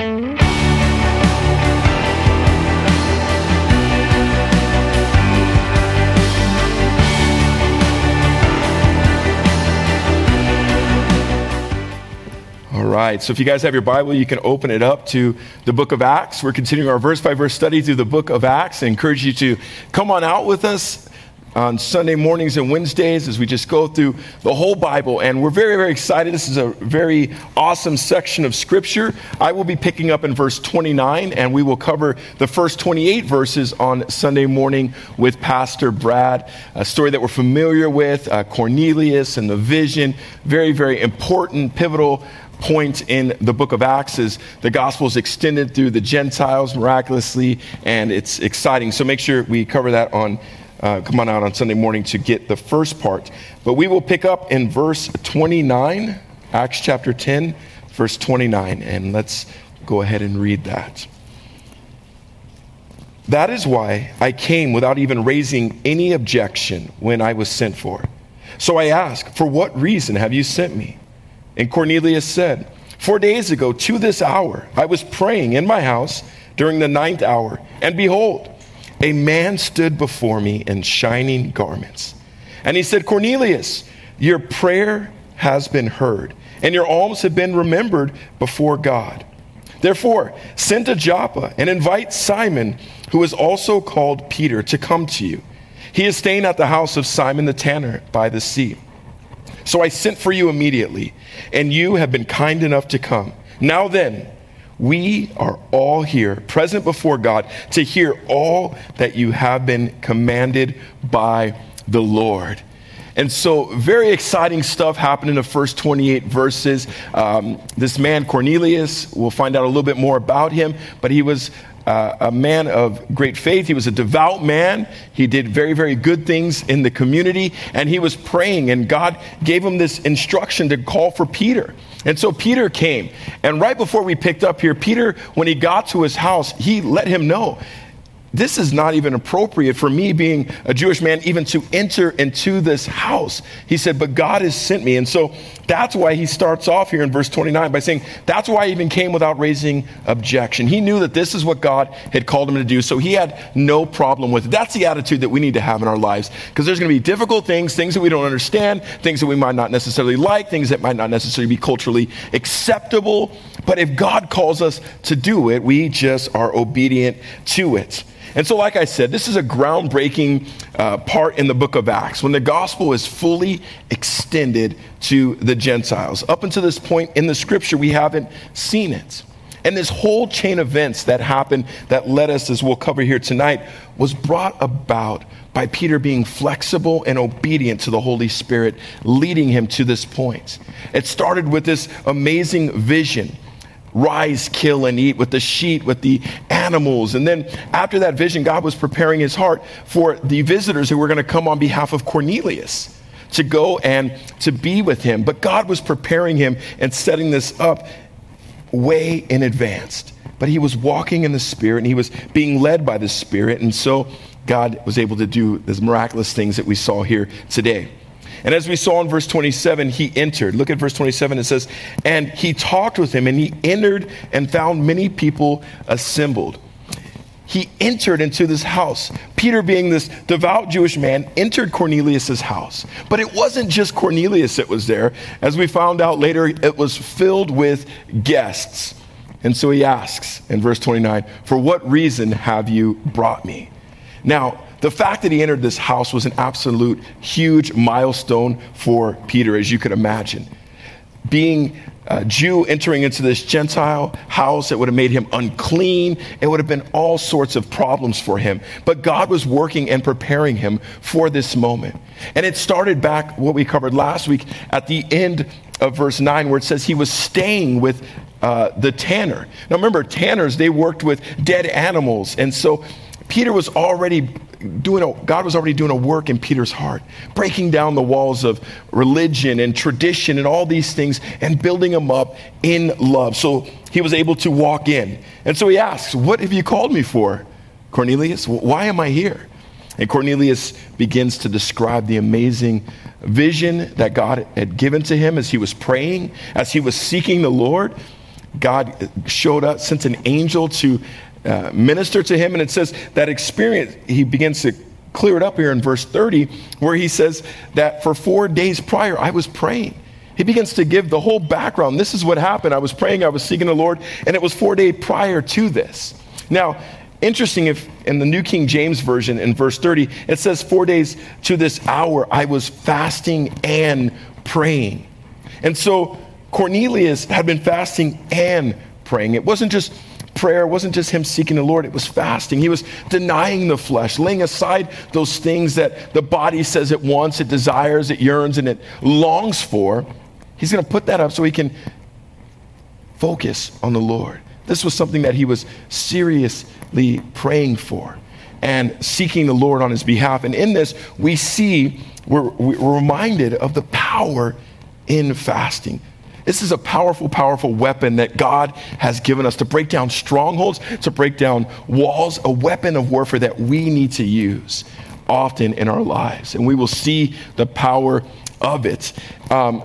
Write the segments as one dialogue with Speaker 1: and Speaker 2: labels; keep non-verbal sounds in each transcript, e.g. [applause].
Speaker 1: All right, so if you guys have your Bible, you can open it up to the book of Acts. We're continuing our verse by verse study through the book of Acts. I encourage you to come on out with us on Sunday mornings and Wednesdays as we just go through the whole Bible. And we're very, very excited. This is a very awesome section of Scripture. I will be picking up in verse 29, and we will cover the first 28 verses on Sunday morning with Pastor Brad. A story that we're familiar with uh, Cornelius and the vision. Very, very important, pivotal point in the book of Acts is the gospel is extended through the Gentiles miraculously, and it's exciting. So make sure we cover that on. Uh, come on out on Sunday morning to get the first part. But we will pick up in verse 29, Acts chapter 10, verse 29, and let's go ahead and read that. That is why I came without even raising any objection when I was sent for. So I ask, For what reason have you sent me? And Cornelius said, Four days ago, to this hour, I was praying in my house during the ninth hour, and behold, a man stood before me in shining garments. And he said, Cornelius, your prayer has been heard, and your alms have been remembered before God. Therefore, send to Joppa and invite Simon, who is also called Peter, to come to you. He is staying at the house of Simon the tanner by the sea. So I sent for you immediately, and you have been kind enough to come. Now then, we are all here, present before God, to hear all that you have been commanded by the Lord. And so, very exciting stuff happened in the first 28 verses. Um, this man, Cornelius, we'll find out a little bit more about him, but he was uh, a man of great faith. He was a devout man. He did very, very good things in the community, and he was praying, and God gave him this instruction to call for Peter. And so Peter came, and right before we picked up here, Peter, when he got to his house, he let him know this is not even appropriate for me being a Jewish man even to enter into this house. He said, but God has sent me. And so that's why he starts off here in verse 29 by saying, that's why I even came without raising objection. He knew that this is what God had called him to do. So he had no problem with it. That's the attitude that we need to have in our lives because there's going to be difficult things, things that we don't understand, things that we might not necessarily like, things that might not necessarily be culturally acceptable. But if God calls us to do it, we just are obedient to it. And so, like I said, this is a groundbreaking uh, part in the book of Acts when the gospel is fully extended to the Gentiles. Up until this point in the scripture, we haven't seen it. And this whole chain of events that happened that led us, as we'll cover here tonight, was brought about by Peter being flexible and obedient to the Holy Spirit, leading him to this point. It started with this amazing vision rise, kill, and eat with the sheep, with the animals. And then after that vision, God was preparing his heart for the visitors who were going to come on behalf of Cornelius to go and to be with him. But God was preparing him and setting this up way in advance. But he was walking in the Spirit and he was being led by the Spirit. And so God was able to do those miraculous things that we saw here today. And as we saw in verse 27, he entered. Look at verse 27. It says, And he talked with him, and he entered and found many people assembled. He entered into this house. Peter, being this devout Jewish man, entered Cornelius' house. But it wasn't just Cornelius that was there. As we found out later, it was filled with guests. And so he asks in verse 29, For what reason have you brought me? Now, the fact that he entered this house was an absolute huge milestone for Peter, as you could imagine. Being a Jew entering into this Gentile house, it would have made him unclean. It would have been all sorts of problems for him. But God was working and preparing him for this moment. And it started back, what we covered last week, at the end of verse 9, where it says he was staying with uh, the tanner. Now remember, tanners, they worked with dead animals. And so Peter was already doing a, God was already doing a work in Peter's heart, breaking down the walls of religion and tradition and all these things and building them up in love. So he was able to walk in. And so he asks, What have you called me for, Cornelius? Why am I here? And Cornelius begins to describe the amazing vision that God had given to him as he was praying, as he was seeking the Lord. God showed up, sent an angel to uh, minister to him. And it says that experience, he begins to clear it up here in verse 30, where he says that for four days prior, I was praying. He begins to give the whole background. This is what happened. I was praying, I was seeking the Lord, and it was four days prior to this. Now, interesting if in the New King James Version in verse 30, it says, Four days to this hour, I was fasting and praying. And so Cornelius had been fasting and praying. It wasn't just prayer wasn't just him seeking the Lord, it was fasting. He was denying the flesh, laying aside those things that the body says it wants, it desires, it yearns, and it longs for. He's going to put that up so he can focus on the Lord. This was something that he was seriously praying for and seeking the Lord on his behalf. And in this, we see, we're, we're reminded of the power in fasting. This is a powerful, powerful weapon that God has given us to break down strongholds, to break down walls, a weapon of warfare that we need to use often in our lives. And we will see the power of it. Um,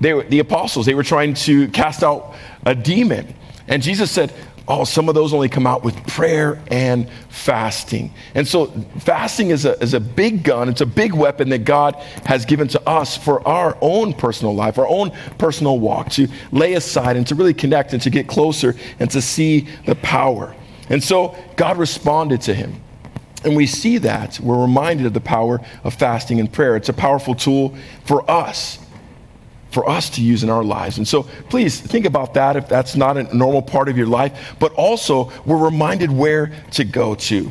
Speaker 1: they, the apostles, they were trying to cast out a demon. And Jesus said, Oh, some of those only come out with prayer and fasting. And so, fasting is a, is a big gun, it's a big weapon that God has given to us for our own personal life, our own personal walk, to lay aside and to really connect and to get closer and to see the power. And so, God responded to him. And we see that. We're reminded of the power of fasting and prayer. It's a powerful tool for us for us to use in our lives. And so please think about that if that's not a normal part of your life. But also, we're reminded where to go to.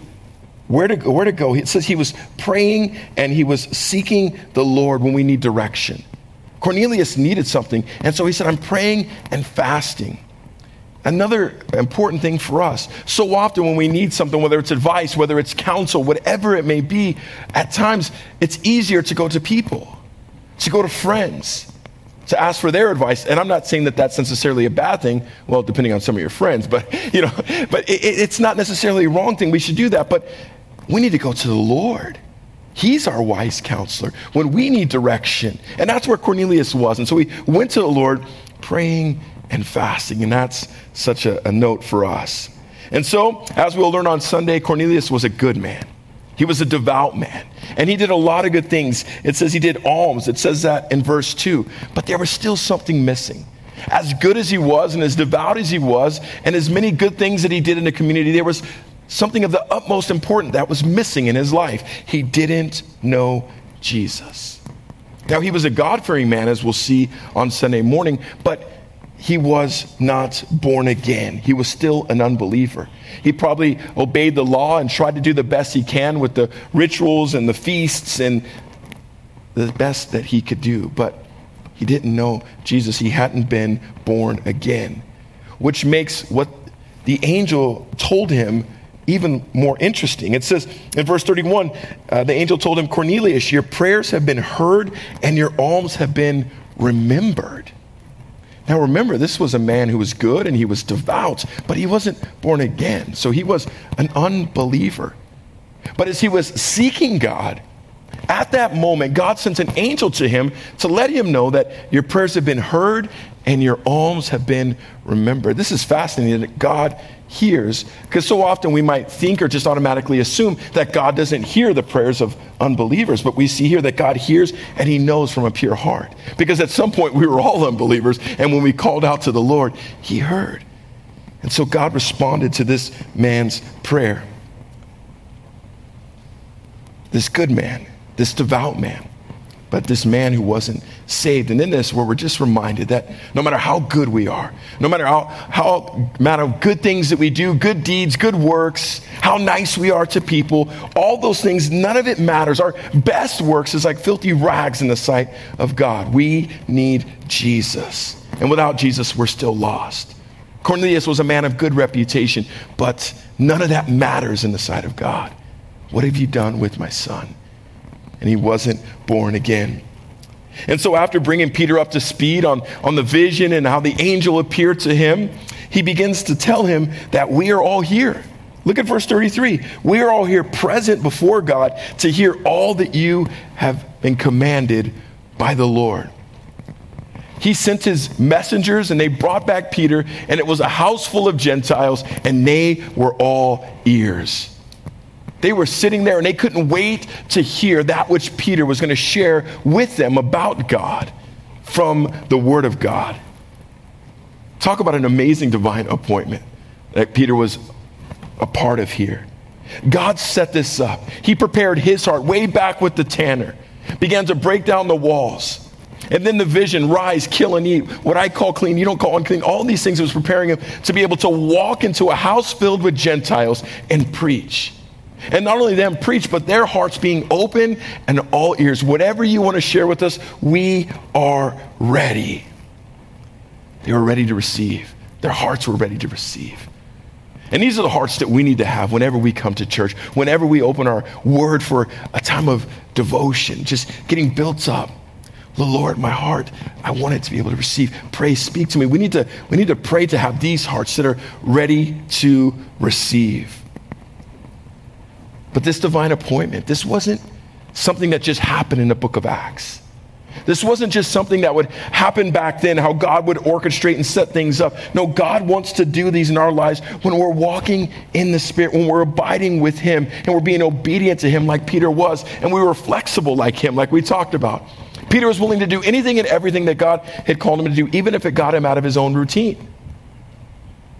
Speaker 1: Where to, where to go. It says he was praying and he was seeking the Lord when we need direction. Cornelius needed something, and so he said, I'm praying and fasting. Another important thing for us so often when we need something, whether it's advice, whether it's counsel, whatever it may be, at times it's easier to go to people, to go to friends, to ask for their advice. And I'm not saying that that's necessarily a bad thing, well, depending on some of your friends, but, [laughs] you know, but it, it's not necessarily a wrong thing. We should do that. But we need to go to the Lord. He's our wise counselor when we need direction. And that's where Cornelius was. And so we went to the Lord praying and fasting. And that's such a, a note for us. And so, as we'll learn on Sunday, Cornelius was a good man. He was a devout man. And he did a lot of good things. It says he did alms. It says that in verse 2. But there was still something missing. As good as he was and as devout as he was, and as many good things that he did in the community, there was something of the utmost importance that was missing in his life. He didn't know Jesus. Now, he was a God fearing man, as we'll see on Sunday morning, but he was not born again. He was still an unbeliever. He probably obeyed the law and tried to do the best he can with the rituals and the feasts and the best that he could do. But he didn't know Jesus. He hadn't been born again, which makes what the angel told him even more interesting. It says in verse 31 uh, the angel told him, Cornelius, your prayers have been heard and your alms have been remembered. Now remember, this was a man who was good and he was devout, but he wasn't born again. So he was an unbeliever. But as he was seeking God, at that moment, God sent an angel to him to let him know that your prayers have been heard and your alms have been remembered. This is fascinating that God hears, because so often we might think or just automatically assume that God doesn't hear the prayers of unbelievers, but we see here that God hears and he knows from a pure heart. Because at some point we were all unbelievers, and when we called out to the Lord, he heard. And so God responded to this man's prayer. This good man, this devout man but this man who wasn't saved. And in this, where we're just reminded that no matter how good we are, no matter how, how matter of good things that we do, good deeds, good works, how nice we are to people, all those things, none of it matters. Our best works is like filthy rags in the sight of God. We need Jesus. And without Jesus, we're still lost. Cornelius was a man of good reputation, but none of that matters in the sight of God. What have you done with my son? And he wasn't born again. And so, after bringing Peter up to speed on, on the vision and how the angel appeared to him, he begins to tell him that we are all here. Look at verse 33. We are all here present before God to hear all that you have been commanded by the Lord. he sent his messengers and they brought back Peter, and it was a house full of Gentiles, and they were all ears. They were sitting there and they couldn't wait to hear that which Peter was going to share with them about God from the Word of God. Talk about an amazing divine appointment that Peter was a part of here. God set this up. He prepared his heart way back with the tanner, began to break down the walls. And then the vision, rise, kill, and eat. What I call clean, you don't call unclean. All these things was preparing him to be able to walk into a house filled with Gentiles and preach. And not only them preach, but their hearts being open and all ears. Whatever you want to share with us, we are ready. They were ready to receive. Their hearts were ready to receive. And these are the hearts that we need to have whenever we come to church, whenever we open our word for a time of devotion, just getting built up. The Lord, my heart, I want it to be able to receive. Pray, speak to me. We need to, we need to pray to have these hearts that are ready to receive. But this divine appointment, this wasn't something that just happened in the book of Acts. This wasn't just something that would happen back then, how God would orchestrate and set things up. No, God wants to do these in our lives when we're walking in the Spirit, when we're abiding with Him, and we're being obedient to Him like Peter was, and we were flexible like Him, like we talked about. Peter was willing to do anything and everything that God had called him to do, even if it got him out of his own routine.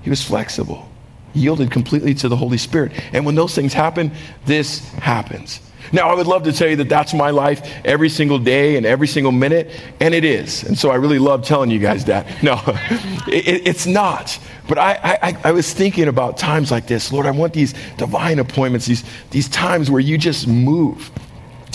Speaker 1: He was flexible yielded completely to the Holy Spirit. And when those things happen, this happens. Now, I would love to tell you that that's my life every single day and every single minute, and it is. And so I really love telling you guys that. [laughs] No, it, it's not. But I, I, I was thinking about times like this. Lord, I want these divine appointments, these, these times where you just move.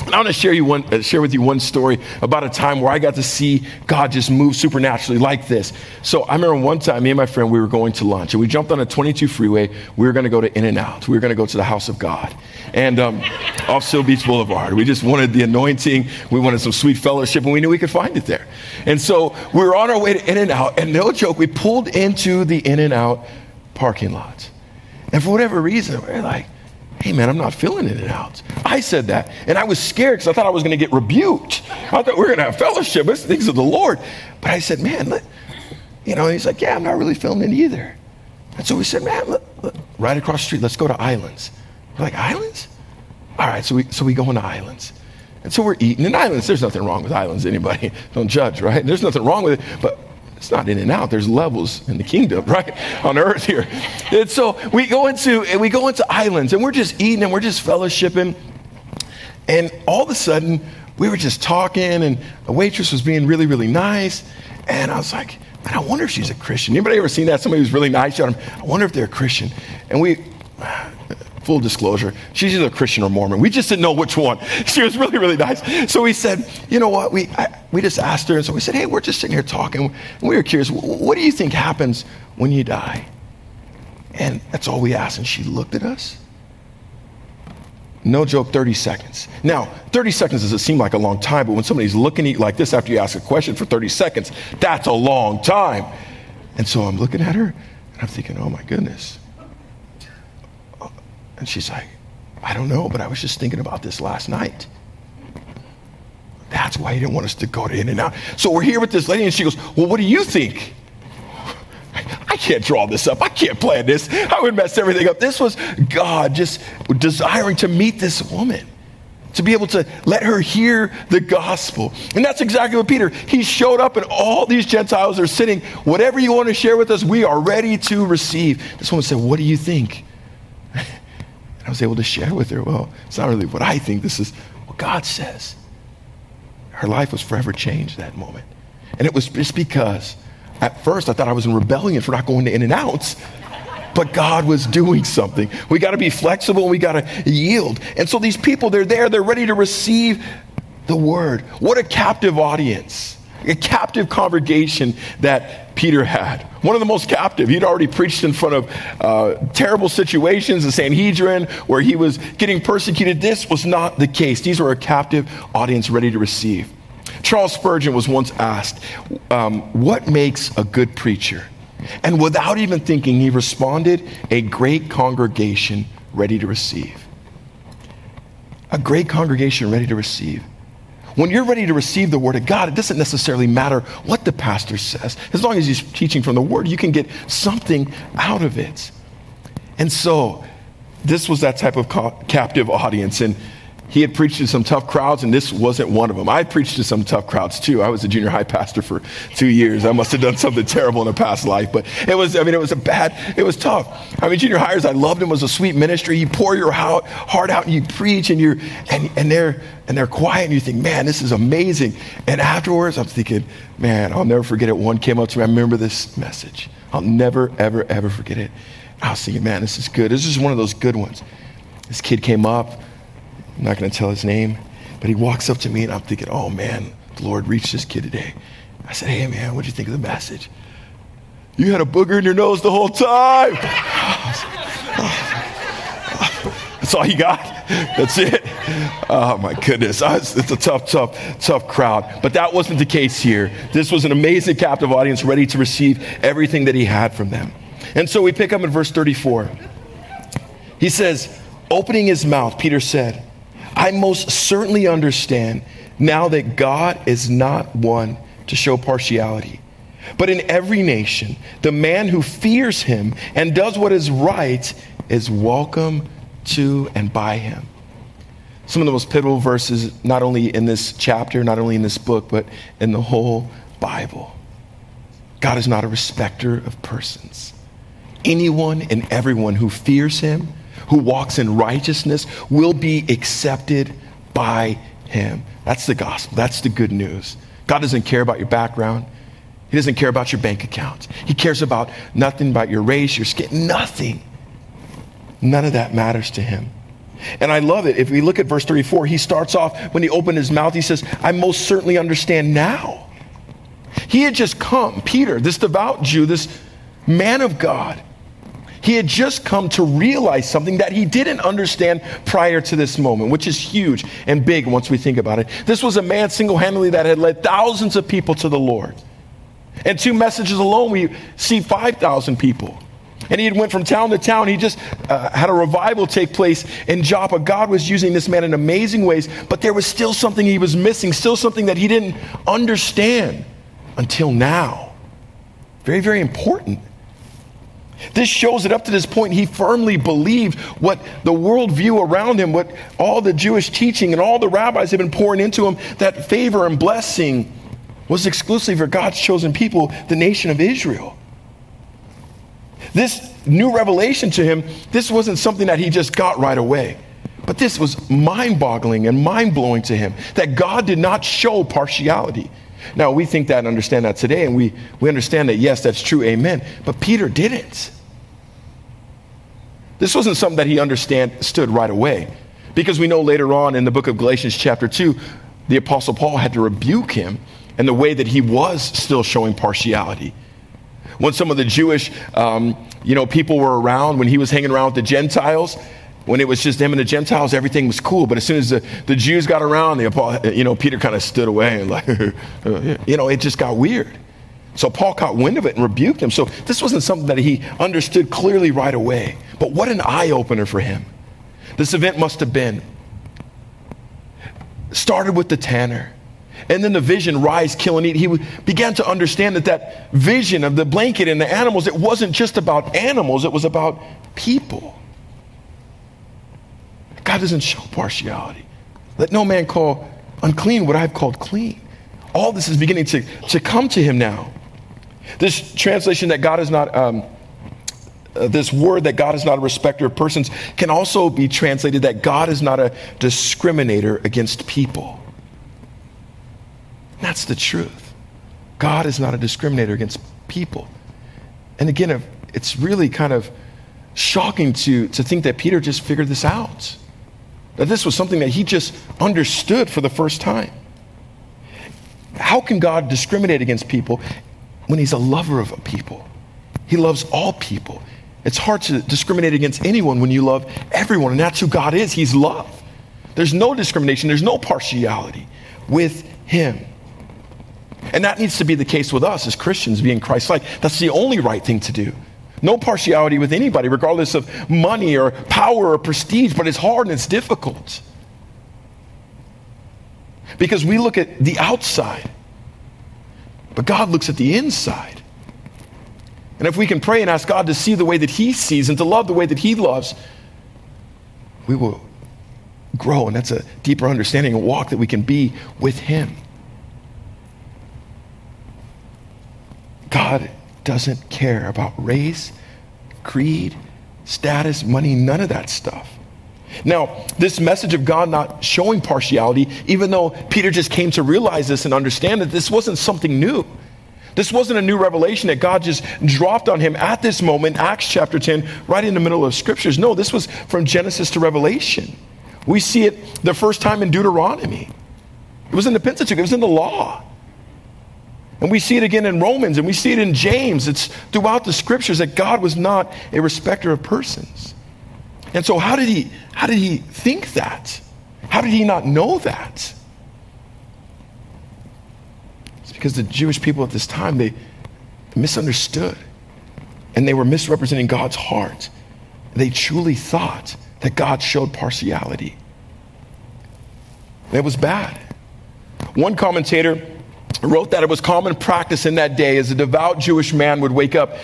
Speaker 1: I want to share, you one, uh, share with you one story about a time where I got to see God just move supernaturally like this. So I remember one time, me and my friend, we were going to lunch, and we jumped on a 22 freeway. We were going to go to In-N-Out. We were going to go to the house of God, and um, off Seal Beach Boulevard. We just wanted the anointing. We wanted some sweet fellowship, and we knew we could find it there. And so we were on our way to In-N-Out, and no joke, we pulled into the In-N-Out parking lot. And for whatever reason, we we're like, hey man, I'm not feeling it out. I said that. And I was scared because I thought I was going to get rebuked. I thought we are going to have fellowship. It's things of the Lord. But I said, man, let, you know, he's like, yeah, I'm not really feeling it either. And so we said, man, right across the street, let's go to Islands. We're like, Islands? All right, so we, so we go into Islands. And so we're eating in Islands. There's nothing wrong with Islands, anybody. [laughs] Don't judge, right? There's nothing wrong with it. But it's not in and out. There's levels in the kingdom, [laughs] right? On earth here. And so we go into and we go into islands and we're just eating and we're just fellowshipping. And all of a sudden, we were just talking and the waitress was being really, really nice. And I was like, man, I wonder if she's a Christian. Anybody ever seen that? Somebody who's really nice. I wonder if they're a Christian. And we full disclosure, she's either Christian or Mormon. We just didn't know which one. [laughs] She was really, really nice. So we said, you know what? We, I, we just asked her, and so we said, hey, we're just sitting here talking. And we were curious, what do you think happens when you die? And that's all we asked. And she looked at us. No joke, 30 seconds. Now, 30 seconds doesn't seem like a long time, but when somebody's looking at you like this after you ask a question for 30 seconds, that's a long time. And so I'm looking at her and I'm thinking, oh my goodness. And she's like, I don't know, but I was just thinking about this last night. That's why he didn't want us to go to In and Out. So we're here with this lady, and she goes, Well, what do you think? [sighs] I can't draw this up. I can't plan this. I would mess everything up. This was God just desiring to meet this woman, to be able to let her hear the gospel. And that's exactly what Peter, he showed up, and all these Gentiles are sitting. Whatever you want to share with us, we are ready to receive. This woman said, What do you think? I was able to share with her, well, it's not really what I think, this is what God says. Her life was forever changed that moment. And it was just because at first I thought I was in rebellion for not going to In-N-Outs. But God was doing something. We got to be flexible and we got to yield. And so these people, they're there, they're ready to receive the word. What a captive audience a captive congregation that Peter had. One of the most captive. He'd already preached in front of uh, terrible situations, the Sanhedrin, where he was getting persecuted. This was not the case. These were a captive audience ready to receive. Charles Spurgeon was once asked, um, What makes a good preacher? And without even thinking, he responded, A great congregation ready to receive. A great congregation ready to receive. When you're ready to receive the Word of God, it doesn't necessarily matter what the pastor says. As long as he's teaching from the Word, you can get something out of it. And so, this was that type of captive audience. And he had preached to some tough crowds, and this wasn't one of them. I preached to some tough crowds too. I was a junior high pastor for two years. I must have done something terrible in a past life, but it was, I mean, it was a bad, it was tough. I mean, junior hires, I loved them. It was a sweet ministry. You pour your heart out and you preach, and you're, and, and they're, and they're quiet, and you think, man, this is amazing. And afterwards, I'm thinking, man, I'll never forget it. One came up to me, I remember this message. I'll never, ever, ever forget it. I was thinking, man, this is good. This is one of those good ones. This kid came up I'm not going to tell his name, but he walks up to me and I'm thinking, oh man, the Lord reached this kid today. I said, hey man, what'd you think of the message? You had a booger in your nose the whole time. [laughs] That's all you got? That's it? Oh my goodness. It's a tough, tough, tough crowd. But that wasn't the case here. This was an amazing captive audience ready to receive everything that he had from them. And so we pick up in verse 34. He says, opening his mouth, Peter said, I most certainly understand now that God is not one to show partiality. But in every nation, the man who fears him and does what is right is welcome to and by him. Some of the most pivotal verses, not only in this chapter, not only in this book, but in the whole Bible. God is not a respecter of persons. Anyone and everyone who fears him who walks in righteousness will be accepted by him. That's the gospel. That's the good news. God doesn't care about your background. He doesn't care about your bank account. He cares about nothing about your race, your skin, nothing. None of that matters to him. And I love it. If we look at verse 34, he starts off when he opened his mouth, he says, I most certainly understand now. He had just come, Peter, this devout Jew, this man of God, he had just come to realize something that he didn't understand prior to this moment, which is huge and big once we think about it. This was a man single handedly that had led thousands of people to the Lord. And two messages alone, we see 5,000 people. And he had went from town to town. He just uh, had a revival take place in Joppa. God was using this man in amazing ways, but there was still something he was missing, still something that he didn't understand until now. Very, very important. This shows that up to this point, he firmly believed what the worldview around him, what all the Jewish teaching and all the rabbis had been pouring into him, that favor and blessing was exclusively for God's chosen people, the nation of Israel. This new revelation to him, this wasn't something that he just got right away. But this was mind boggling and mind blowing to him that God did not show partiality. Now, we think that and understand that today, and we, we understand that, yes, that's true, amen. But Peter didn't. This wasn't something that he understood right away, because we know later on in the book of Galatians, chapter 2, the Apostle Paul had to rebuke him in the way that he was still showing partiality. When some of the Jewish um, you know, people were around, when he was hanging around with the Gentiles, when it was just him and the Gentiles, everything was cool. But as soon as the, the Jews got around, the, you know, Peter kind of stood away and like, [laughs] you know, it just got weird. So Paul caught wind of it and rebuked him. So this wasn't something that he understood clearly right away. But what an eye opener for him. This event must have been started with the tanner. And then the vision, rise, kill, and eat. He began to understand that that vision of the blanket and the animals, it wasn't just about animals, it was about people. God doesn't show partiality. Let no man call unclean what I've called clean. All this is beginning to, to come to him now. This translation that God is not, um, uh, this word that God is not a respecter of persons can also be translated that God is not a discriminator against people. That's the truth. God is not a discriminator against people. And again, it's really kind of shocking to, to think that Peter just figured this out. That this was something that he just understood for the first time. How can God discriminate against people when he's a lover of people? He loves all people. It's hard to discriminate against anyone when you love everyone, and that's who God is. He's love. There's no discrimination, there's no partiality with him. And that needs to be the case with us as Christians being Christ like. That's the only right thing to do. No partiality with anybody, regardless of money or power or prestige, but it's hard and it's difficult. because we look at the outside, but God looks at the inside. And if we can pray and ask God to see the way that He sees and to love the way that He loves, we will grow. And that's a deeper understanding and walk that we can be with Him. God doesn't care about race, creed, status, money, none of that stuff. Now, this message of God not showing partiality, even though Peter just came to realize this and understand that this wasn't something new. This wasn't a new revelation that God just dropped on him at this moment, Acts chapter 10, right in the middle of scriptures. No, this was from Genesis to Revelation. We see it the first time in Deuteronomy. It was in the Pentateuch, it was in the law. And we see it again in Romans and we see it in James. It's throughout the scriptures that God was not a respecter of persons. And so how did he how did he think that? How did he not know that? It's because the Jewish people at this time they misunderstood and they were misrepresenting God's heart. They truly thought that God showed partiality. It was bad. One commentator wrote that it was common practice in that day as a devout Jewish man would wake up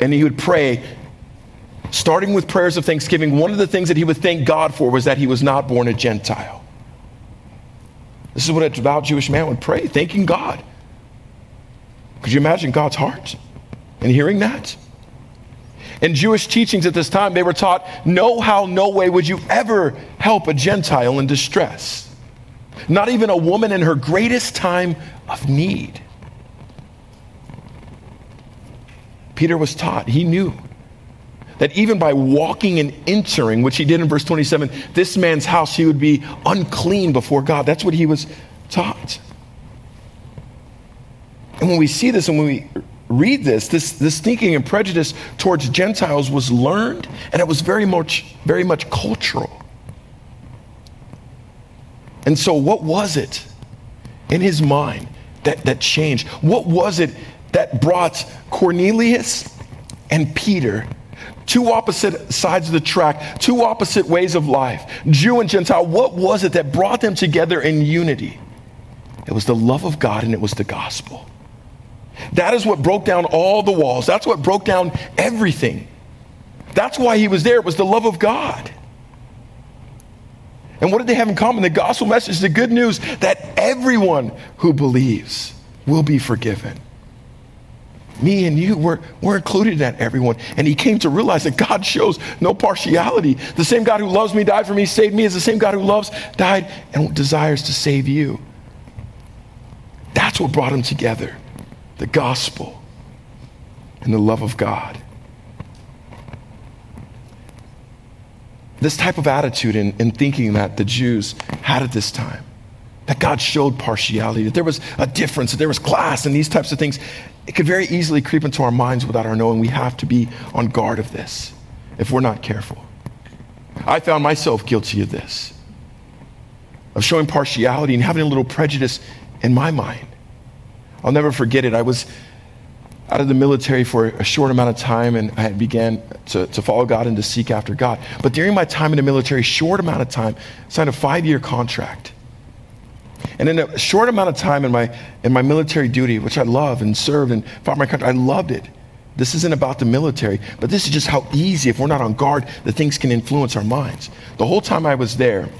Speaker 1: and he would pray, starting with prayers of thanksgiving. One of the things that he would thank God for was that he was not born a Gentile. This is what a devout Jewish man would pray, thanking God. Could you imagine God's heart and hearing that? In Jewish teachings at this time, they were taught no how, no way would you ever help a Gentile in distress. Not even a woman in her greatest time of need. Peter was taught, he knew that even by walking and entering, which he did in verse 27, this man's house, he would be unclean before God. That's what he was taught. And when we see this and when we read this, this, this thinking and prejudice towards Gentiles was learned and it was very much, very much cultural. And so, what was it in his mind that, that changed? What was it that brought Cornelius and Peter, two opposite sides of the track, two opposite ways of life, Jew and Gentile? What was it that brought them together in unity? It was the love of God and it was the gospel. That is what broke down all the walls. That's what broke down everything. That's why he was there. It was the love of God. And what did they have in common? The gospel message, the good news that everyone who believes will be forgiven. Me and you, we're, we're included in that, everyone. And he came to realize that God shows no partiality. The same God who loves me, died for me, saved me, is the same God who loves, died, and desires to save you. That's what brought them together the gospel and the love of God. This type of attitude in, in thinking that the Jews had at this time, that God showed partiality, that there was a difference, that there was class, and these types of things, it could very easily creep into our minds without our knowing. We have to be on guard of this if we're not careful. I found myself guilty of this, of showing partiality and having a little prejudice in my mind. I'll never forget it. I was out of the military for a short amount of time and I began to, to follow God and to seek after God. But during my time in the military, short amount of time, signed a five year contract. And in a short amount of time in my, in my military duty, which I love and served and fought my country, I loved it. This isn't about the military, but this is just how easy, if we're not on guard, the things can influence our minds. The whole time I was there,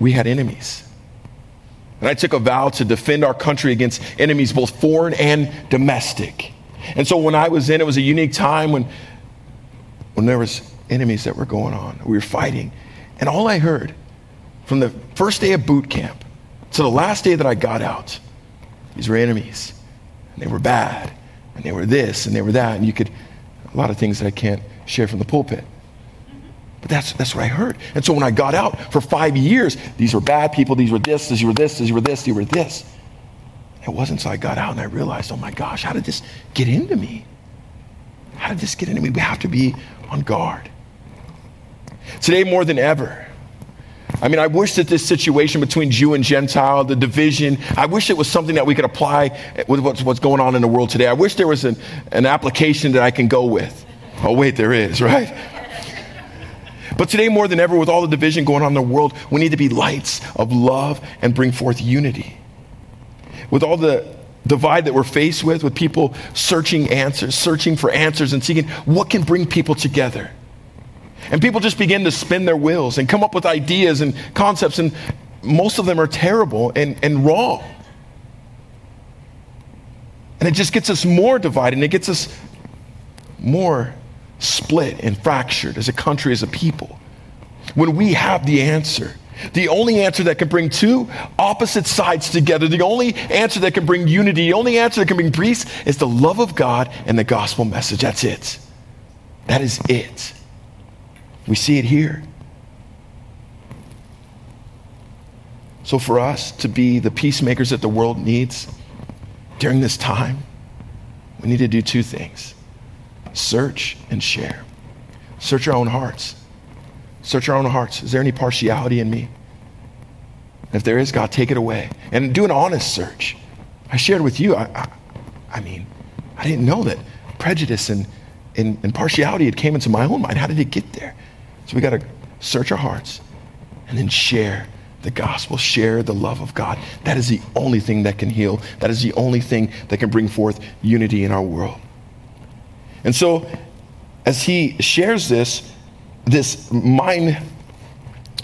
Speaker 1: we had enemies. And I took a vow to defend our country against enemies, both foreign and domestic. And so when I was in, it was a unique time when, when there was enemies that were going on. We were fighting. And all I heard from the first day of boot camp to the last day that I got out, these were enemies. And they were bad. And they were this and they were that. And you could, a lot of things that I can't share from the pulpit. That's, that's what I heard. And so when I got out for five years, these were bad people, these were this, these were this, these were this, these were this. It wasn't until I got out and I realized, oh my gosh, how did this get into me? How did this get into me? We have to be on guard. Today, more than ever, I mean, I wish that this situation between Jew and Gentile, the division, I wish it was something that we could apply with what's, what's going on in the world today. I wish there was an, an application that I can go with. Oh, wait, there is, right? But today, more than ever, with all the division going on in the world, we need to be lights of love and bring forth unity. With all the divide that we're faced with, with people searching answers, searching for answers and seeking what can bring people together. And people just begin to spin their wheels and come up with ideas and concepts, and most of them are terrible and, and wrong. And it just gets us more divided and it gets us more split and fractured as a country, as a people. When we have the answer, the only answer that can bring two opposite sides together, the only answer that can bring unity, the only answer that can bring peace is the love of God and the gospel message. That's it. That is it. We see it here. So, for us to be the peacemakers that the world needs during this time, we need to do two things search and share. Search our own hearts. Search our own hearts. Is there any partiality in me? If there is, God, take it away. And do an honest search. I shared with you, I, I, I mean, I didn't know that prejudice and, and, and partiality had came into my own mind. How did it get there? So we got to search our hearts and then share the gospel, share the love of God. That is the only thing that can heal. That is the only thing that can bring forth unity in our world. And so, as he shares this, this mind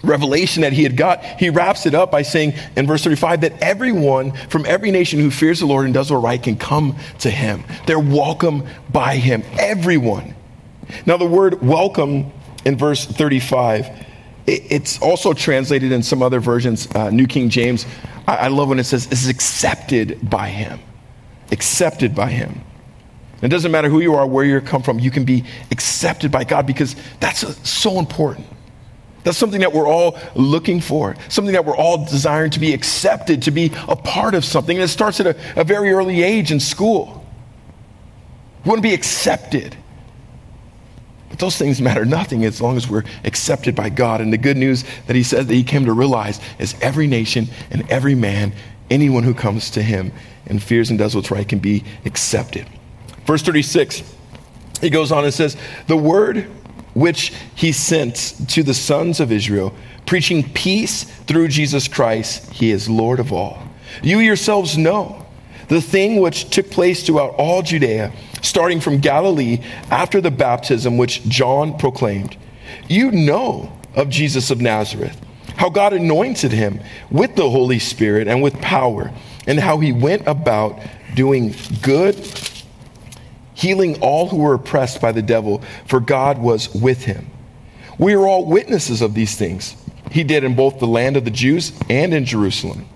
Speaker 1: revelation that he had got, he wraps it up by saying in verse 35 that everyone from every nation who fears the Lord and does what right can come to him. They're welcome by him. Everyone. Now, the word welcome in verse 35, it's also translated in some other versions, uh, New King James. I, I love when it says, is accepted by him. Accepted by him. It doesn't matter who you are, where you come from, you can be accepted by God because that's so important. That's something that we're all looking for, something that we're all desiring to be accepted, to be a part of something. And it starts at a, a very early age in school. We want to be accepted. But those things matter nothing as long as we're accepted by God. And the good news that he says that he came to realize is every nation and every man, anyone who comes to him and fears and does what's right, can be accepted. Verse 36, he goes on and says, The word which he sent to the sons of Israel, preaching peace through Jesus Christ, he is Lord of all. You yourselves know the thing which took place throughout all Judea, starting from Galilee after the baptism which John proclaimed. You know of Jesus of Nazareth, how God anointed him with the Holy Spirit and with power, and how he went about doing good healing all who were oppressed by the devil, for God was with him. We are all witnesses of these things. He did in both the land of the Jews and in Jerusalem.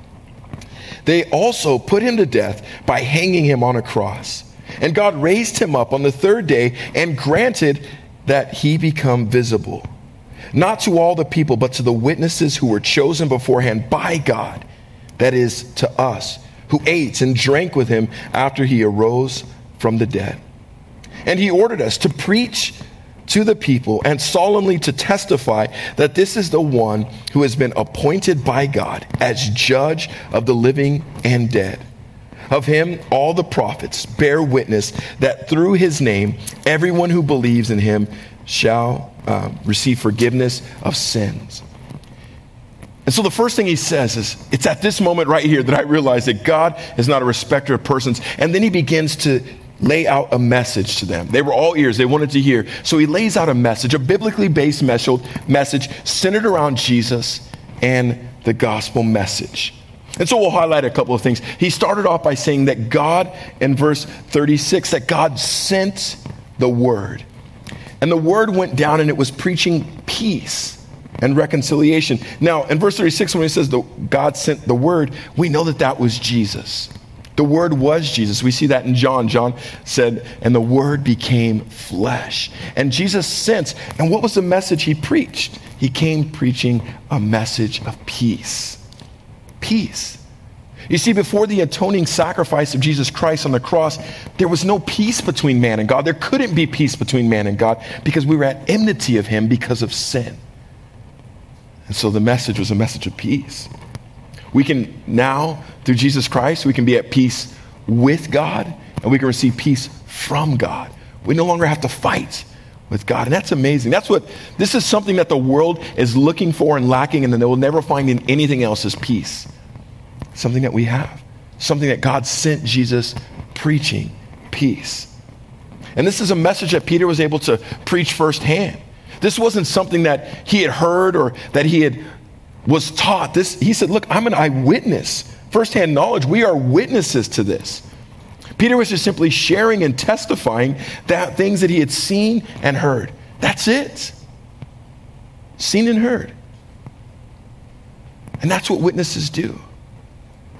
Speaker 1: They also put him to death by hanging him on a cross. And God raised him up on the third day and granted that he become visible, not to all the people, but to the witnesses who were chosen beforehand by God, that is, to us, who ate and drank with him after he arose from the dead. And he ordered us to preach to the people and solemnly to testify that this is the one who has been appointed by God as judge of the living and dead. Of him, all the prophets bear witness that through his name, everyone who believes in him shall uh, receive forgiveness of sins. And so the first thing he says is, it's at this moment right here that I realize that God is not a respecter of persons. And then he begins to lay out a message to them. They were all ears, they wanted to hear. So he lays out a message, a biblically based message centered around Jesus and the gospel message. And so we'll highlight a couple of things. He started off by saying that God, in verse 36, that God sent the word. And the word went down and it was preaching peace and reconciliation. Now, in verse 36, when he says the, God sent the word, we know that that was Jesus. The Word was Jesus. We see that in John. John said, and the Word became flesh. And Jesus sent, and what was the message he preached? He came preaching a message of peace. Peace. You see, before the atoning sacrifice of Jesus Christ on the cross, there was no peace between man and God. There couldn't be peace between man and God because we were at enmity of him because of sin. And so the message was a message of peace. We can now, through Jesus Christ, we can be at peace with God and we can receive peace from God. We no longer have to fight with God. And that's amazing. That's what, this is something that the world is looking for and lacking, and they will never find in anything else is peace. Something that we have. Something that God sent Jesus preaching peace. And this is a message that Peter was able to preach firsthand. This wasn't something that he had heard or that he had was taught. This he said, "Look, I'm an eyewitness. Firsthand knowledge. We are witnesses to this." Peter was just simply sharing and testifying that things that he had seen and heard. That's it. Seen and heard. And that's what witnesses do.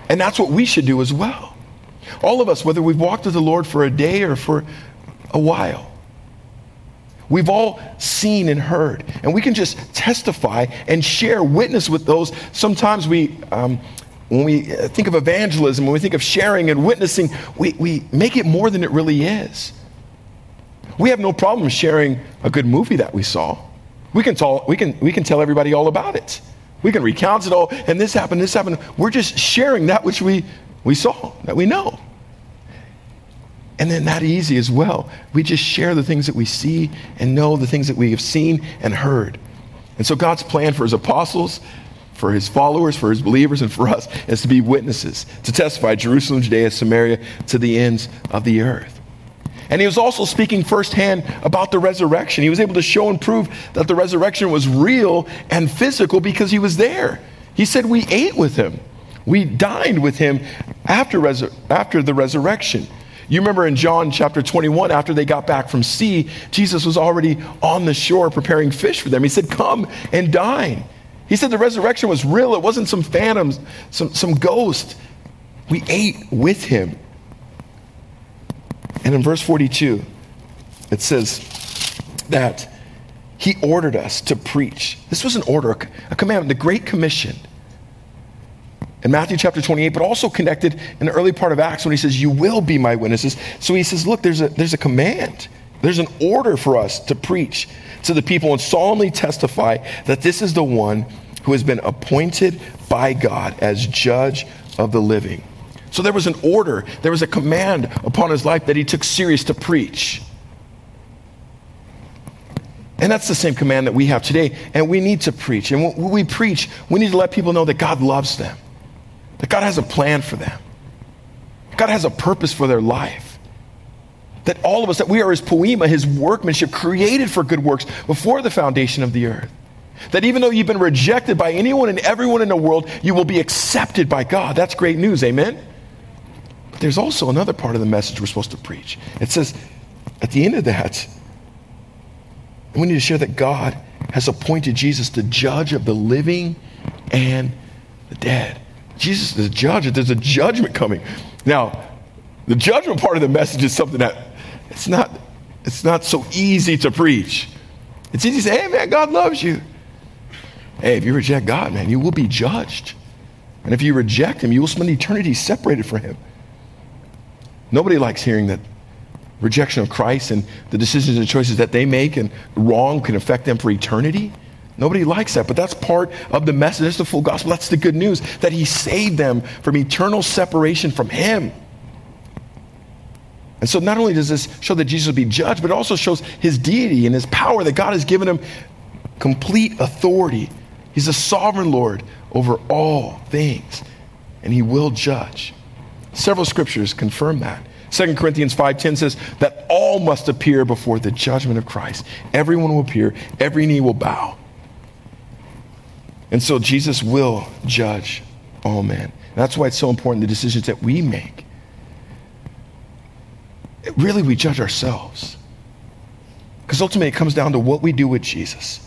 Speaker 1: And that's what we should do as well. All of us, whether we've walked with the Lord for a day or for a while, we've all seen and heard. And we can just testify and share witness with those. Sometimes we, um, when we think of evangelism, when we think of sharing and witnessing, we, we make it more than it really is. We have no problem sharing a good movie that we saw. We can, tell, we, can, we can tell everybody all about it. We can recount it all, and this happened, this happened. We're just sharing that which we, we saw, that we know. And then that easy as well. We just share the things that we see and know, the things that we have seen and heard. And so God's plan for his apostles for his followers, for his believers, and for us is to be witnesses, to testify Jerusalem, Judea, Samaria, to the ends of the earth. And he was also speaking firsthand about the resurrection. He was able to show and prove that the resurrection was real and physical because he was there. He said, We ate with him, we dined with him after, after the resurrection. You remember in John chapter 21, after they got back from sea, Jesus was already on the shore preparing fish for them. He said, Come and dine. He said the resurrection was real. It wasn't some phantoms, some, some ghost. We ate with him. And in verse 42, it says that he ordered us to preach. This was an order, a commandment, the Great Commission. In Matthew chapter 28, but also connected in the early part of Acts when he says, You will be my witnesses. So he says, Look, there's a, there's a command. There's an order for us to preach to the people and solemnly testify that this is the one who has been appointed by God as judge of the living. So there was an order, there was a command upon his life that he took serious to preach. And that's the same command that we have today. And we need to preach. And when we preach, we need to let people know that God loves them, that God has a plan for them, God has a purpose for their life that all of us, that we are his poema, his workmanship, created for good works before the foundation of the earth. That even though you've been rejected by anyone and everyone in the world, you will be accepted by God. That's great news, amen? But there's also another part of the message we're supposed to preach. It says, at the end of that, we need to share that God has appointed Jesus the judge of the living and the dead. Jesus is a judge. There's a judgment coming. Now, the judgment part of the message is something that it's not, it's not so easy to preach. It's easy to say, hey, man, God loves you. Hey, if you reject God, man, you will be judged. And if you reject Him, you will spend eternity separated from Him. Nobody likes hearing that rejection of Christ and the decisions and choices that they make and wrong can affect them for eternity. Nobody likes that, but that's part of the message. That's the full gospel. That's the good news that He saved them from eternal separation from Him. And so not only does this show that Jesus will be judged, but it also shows his deity and his power that God has given him complete authority. He's a sovereign Lord over all things, and he will judge. Several scriptures confirm that. 2 Corinthians 5:10 says that all must appear before the judgment of Christ. Everyone will appear, every knee will bow. And so Jesus will judge all men. That's why it's so important the decisions that we make really we judge ourselves. Because ultimately it comes down to what we do with Jesus.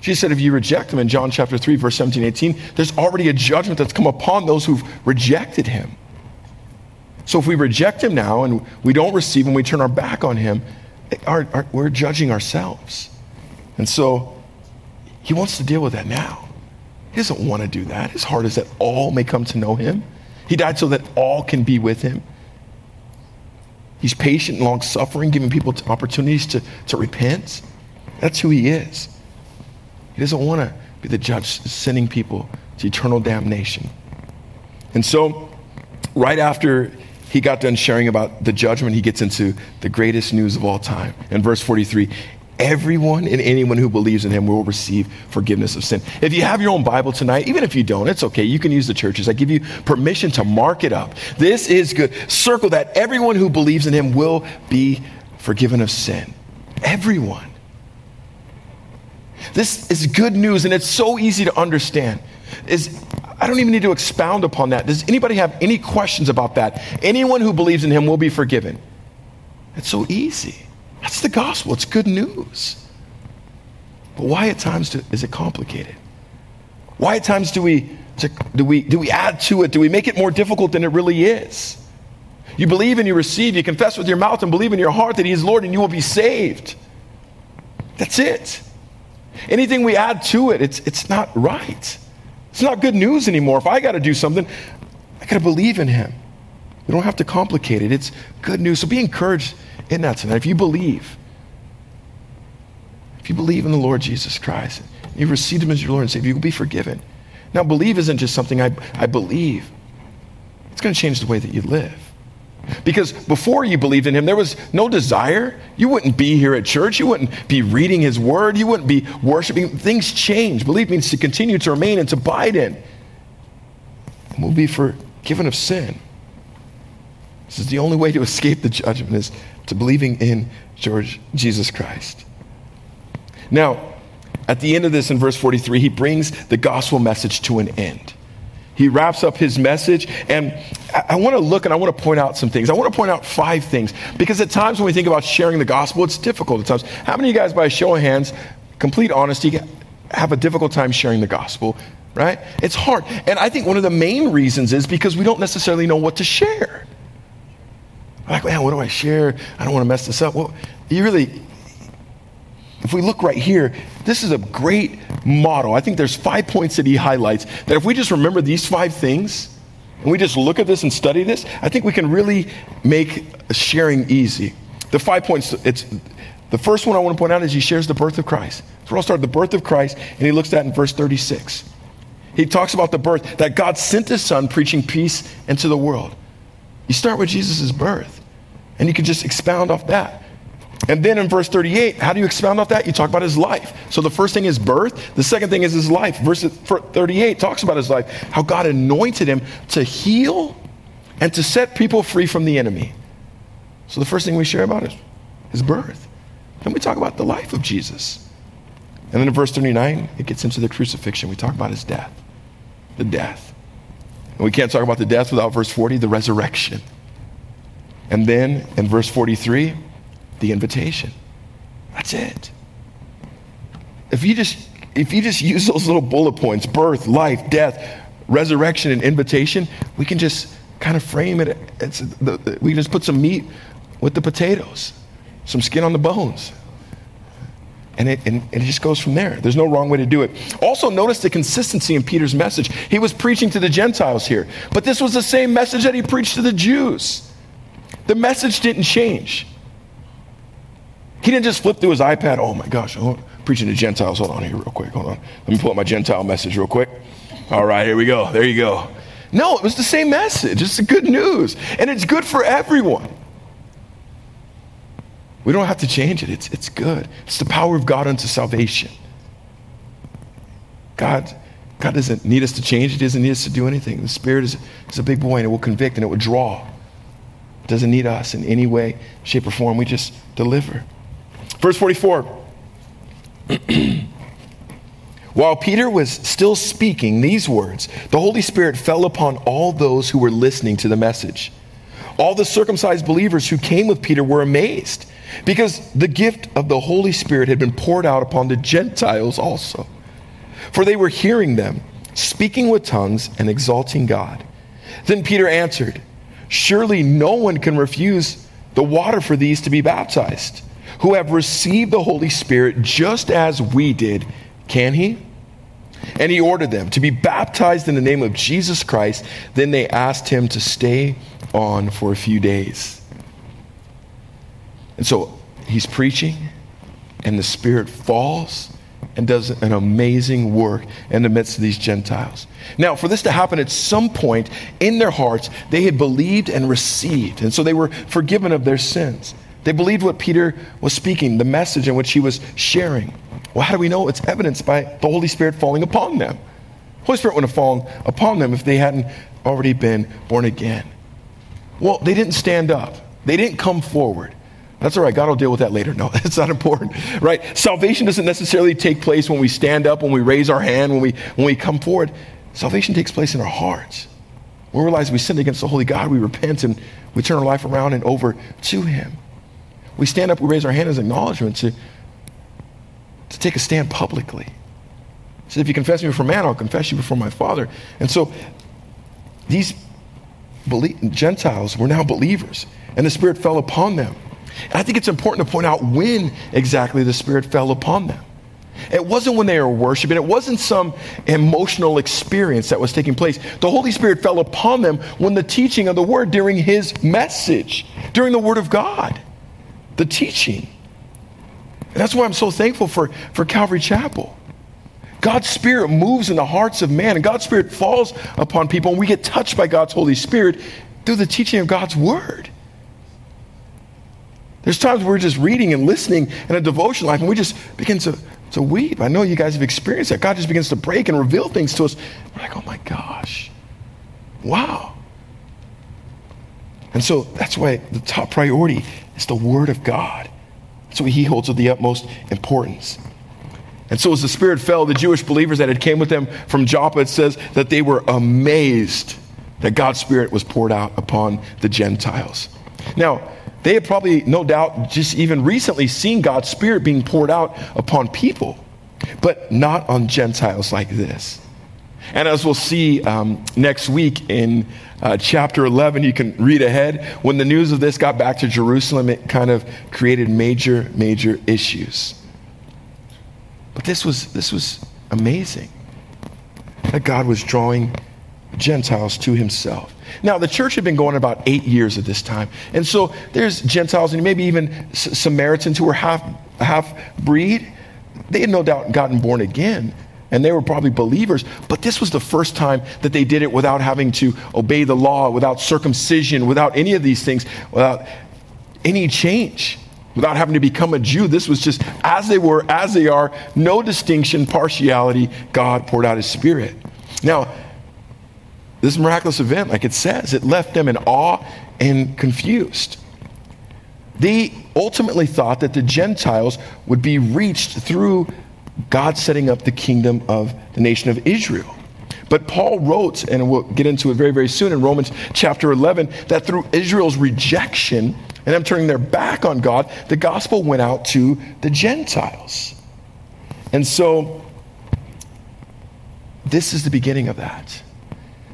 Speaker 1: Jesus said, if you reject him in John chapter 3, verse 17, 18, there's already a judgment that's come upon those who've rejected him. So if we reject him now and we don't receive him, we turn our back on him, our, our, we're judging ourselves. And so he wants to deal with that now. He doesn't want to do that. His heart is that all may come to know him. He died so that all can be with him. He's patient and long suffering, giving people opportunities to, to repent. That's who he is. He doesn't want to be the judge sending people to eternal damnation. And so, right after he got done sharing about the judgment, he gets into the greatest news of all time. In verse 43, everyone and anyone who believes in him will receive forgiveness of sin. If you have your own Bible tonight, even if you don't, it's okay. You can use the churches. I give you permission to mark it up. This is good. Circle that everyone who believes in him will be forgiven of sin. Everyone. This is good news and it's so easy to understand. Is I don't even need to expound upon that. Does anybody have any questions about that? Anyone who believes in him will be forgiven. It's so easy. That's the gospel. It's good news. But why at times do, is it complicated? Why at times do we, do, we, do we add to it? Do we make it more difficult than it really is? You believe and you receive, you confess with your mouth and believe in your heart that He is Lord and you will be saved. That's it. Anything we add to it, it's, it's not right. It's not good news anymore. If I got to do something, I got to believe in Him. We don't have to complicate it. It's good news. So be encouraged in that tonight. If you believe, if you believe in the Lord Jesus Christ, you receive Him as your Lord and Savior, you will be forgiven. Now, believe isn't just something I, I believe, it's going to change the way that you live. Because before you believed in him, there was no desire. You wouldn't be here at church. You wouldn't be reading his word. You wouldn't be worshiping. Things change. Believe means to continue to remain and to abide in. And we'll be forgiven of sin. This is the only way to escape the judgment is to believing in George, Jesus Christ. Now, at the end of this in verse 43, he brings the gospel message to an end he wraps up his message. And I, I want to look and I want to point out some things. I want to point out five things because at times when we think about sharing the gospel, it's difficult at times. How many of you guys, by a show of hands, complete honesty, have a difficult time sharing the gospel? Right? It's hard. And I think one of the main reasons is because we don't necessarily know what to share. I'm like, man, what do I share? I don't want to mess this up. Well, you really, if we look right here, this is a great model. I think there's five points that he highlights that if we just remember these five things and we just look at this and study this, I think we can really make sharing easy. The five points, it's the first one I want to point out is he shares the birth of Christ. So we'll start the birth of Christ, and he looks at in verse 36. He talks about the birth, that God sent his son preaching peace into the world. You start with Jesus' birth, and you can just expound off that. And then in verse 38, how do you expound off that? You talk about his life. So the first thing is birth. The second thing is his life. Verse 38 talks about his life, how God anointed him to heal and to set people free from the enemy. So the first thing we share about is his birth. Then we talk about the life of Jesus. And then in verse 39, it gets into the crucifixion. We talk about his death, the death. And we can't talk about the death without verse 40, the resurrection. And then in verse 43, the invitation. That's it. If you just if you just use those little bullet points, birth, life, death, resurrection, and invitation, we can just kind of frame it. The, we just put some meat with the potatoes, some skin on the bones. And it, and it just goes from there. There's no wrong way to do it. Also, notice the consistency in Peter's message. He was preaching to the Gentiles here, but this was the same message that he preached to the Jews. The message didn't change. He didn't just flip through his iPad. Oh my gosh, oh, preaching to Gentiles. Hold on here, real quick. Hold on. Let me pull up my Gentile message real quick. All right, here we go. There you go. No, it was the same message. It's the good news, and it's good for everyone. We don't have to change it. It's, it's good. It's the power of God unto salvation. God, God doesn't need us to change. He doesn't need us to do anything. The Spirit is, is a big boy, and it will convict and it will draw. Doesn't need us in any way, shape, or form. We just deliver. Verse 44. [clears throat] While Peter was still speaking these words, the Holy Spirit fell upon all those who were listening to the message. All the circumcised believers who came with Peter were amazed because the gift of the Holy Spirit had been poured out upon the Gentiles also. For they were hearing them, speaking with tongues and exalting God. Then Peter answered, Surely no one can refuse the water for these to be baptized who have received the Holy Spirit just as we did, can he? And he ordered them to be baptized in the name of Jesus Christ. Then they asked him to stay on for a few days. And so he's preaching, and the Spirit falls, and does an amazing work in the midst of these Gentiles. Now, for this to happen at some point in their hearts, they had believed and received, and so they were forgiven of their sins. They believed what Peter was speaking, the message in which he was sharing. Well, how do we know? It's evidenced by the Holy Spirit falling upon them. Holy Spirit wouldn't have fallen upon them if they hadn't already been born again. Well, they didn't stand up. They didn't come forward. That's all right. God will deal with that later. No, [laughs] that's not important, right? Salvation doesn't necessarily take place when we stand up, when we raise our hand, when we, when we come forward. Salvation takes place in our hearts. we realize we sinned against the Holy God, we repent and we turn our life around and over to Him. We stand up, we raise our hand as acknowledgement to, to take a stand publicly. He said, If you confess me before man, I'll confess you before my Father. And so these Gentiles were now believers, and the Spirit fell upon them. And I think it's important to point out when exactly the Spirit fell upon them. It wasn't when they were worshiping, it wasn't some emotional experience that was taking place. The Holy Spirit fell upon them when the teaching of the Word during His message, during the Word of God, the teaching. And that's why I'm so thankful for, for Calvary Chapel. God's Spirit moves in the hearts of man, and God's Spirit falls upon people, and we get touched by God's Holy Spirit through the teaching of God's Word. There's times we're just reading and listening in a devotion life, and we just begin to, to weep. I know you guys have experienced that. God just begins to break and reveal things to us. We're like, oh my gosh, wow. And so that's why the top priority is the Word of God. That's what He holds of the utmost importance. And so as the Spirit fell, the Jewish believers that had came with them from Joppa, it says that they were amazed that God's Spirit was poured out upon the Gentiles. Now, they had probably, no doubt, just even recently seen God's Spirit being poured out upon people, but not on Gentiles like this. And as we'll see um, next week in uh, chapter 11, you can read ahead. When the news of this got back to Jerusalem, it kind of created major, major issues. But this was, this was amazing that God was drawing Gentiles to himself. Now, the church had been going about eight years at this time. And so there's Gentiles and maybe even Samaritans who were half, half breed. They had no doubt gotten born again. And they were probably believers, but this was the first time that they did it without having to obey the law, without circumcision, without any of these things, without any change, without having to become a Jew. This was just as they were, as they are, no distinction, partiality. God poured out his spirit. Now, this miraculous event, like it says, it left them in awe and confused. They ultimately thought that the Gentiles would be reached through God setting up the kingdom of the nation of Israel. But Paul wrote, and we'll get into it very, very soon in Romans chapter 11, that through Israel's rejection and them turning their back on God, the gospel went out to the Gentiles. And so, this is the beginning of that.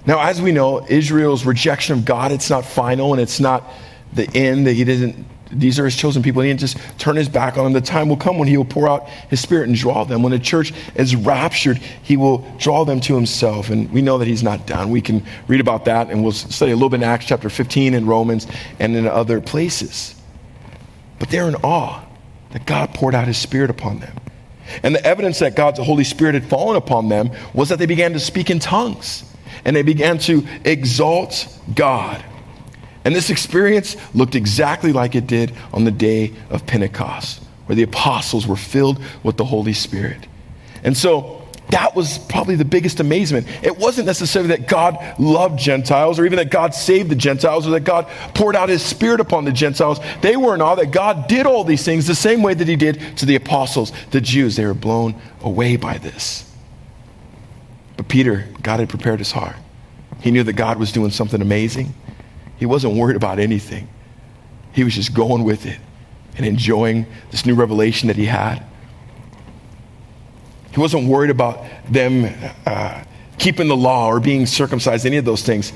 Speaker 1: Now, as we know, Israel's rejection of God, it's not final and it's not the end that he didn't, these are his chosen people. He didn't just turn his back on them. The time will come when he will pour out his spirit and draw them. When the church is raptured, he will draw them to himself. And we know that he's not done. We can read about that and we'll study a little bit in Acts chapter 15 in Romans and in other places. But they're in awe that God poured out his spirit upon them. And the evidence that God's Holy Spirit had fallen upon them was that they began to speak in tongues and they began to exalt God. And this experience looked exactly like it did on the day of Pentecost, where the apostles were filled with the Holy Spirit. And so that was probably the biggest amazement. It wasn't necessarily that God loved Gentiles or even that God saved the Gentiles or that God poured out his spirit upon the Gentiles. They were in awe that God did all these things the same way that he did to the apostles, the Jews. They were blown away by this. But Peter, God had prepared his heart. He knew that God was doing something amazing. He wasn't worried about anything, he was just going with it and enjoying this new revelation that he had. He wasn't worried about them uh, keeping the law or being circumcised, any of those things.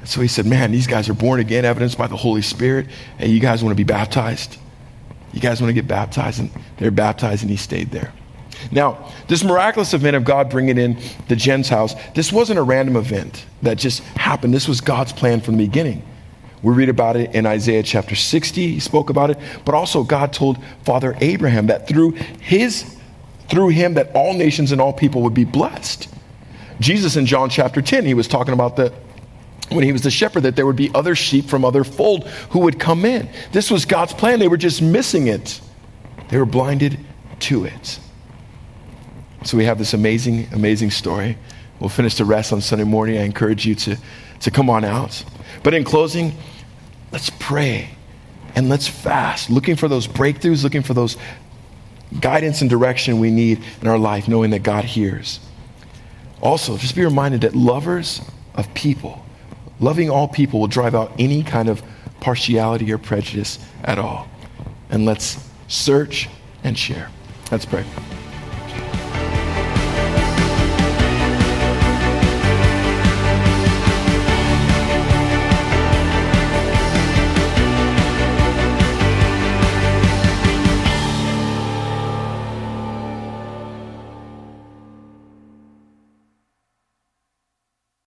Speaker 1: And so he said, Man, these guys are born again, evidenced by the Holy Spirit, and you guys want to be baptized? You guys want to get baptized? And they're baptized, and he stayed there. Now, this miraculous event of God bringing in the Gentiles, this wasn't a random event that just happened. This was God's plan from the beginning. We read about it in Isaiah chapter 60. He spoke about it. But also, God told Father Abraham that through his through him that all nations and all people would be blessed. Jesus in John chapter 10, he was talking about the when he was the shepherd that there would be other sheep from other fold who would come in. This was God's plan. They were just missing it. They were blinded to it. So we have this amazing, amazing story. We'll finish the rest on Sunday morning. I encourage you to, to come on out. But in closing, let's pray and let's fast, looking for those breakthroughs, looking for those guidance and direction we need in our life, knowing that God hears. Also, just be reminded that lovers of people, loving all people, will drive out any kind of partiality or prejudice at all. And let's search and share. Let's pray.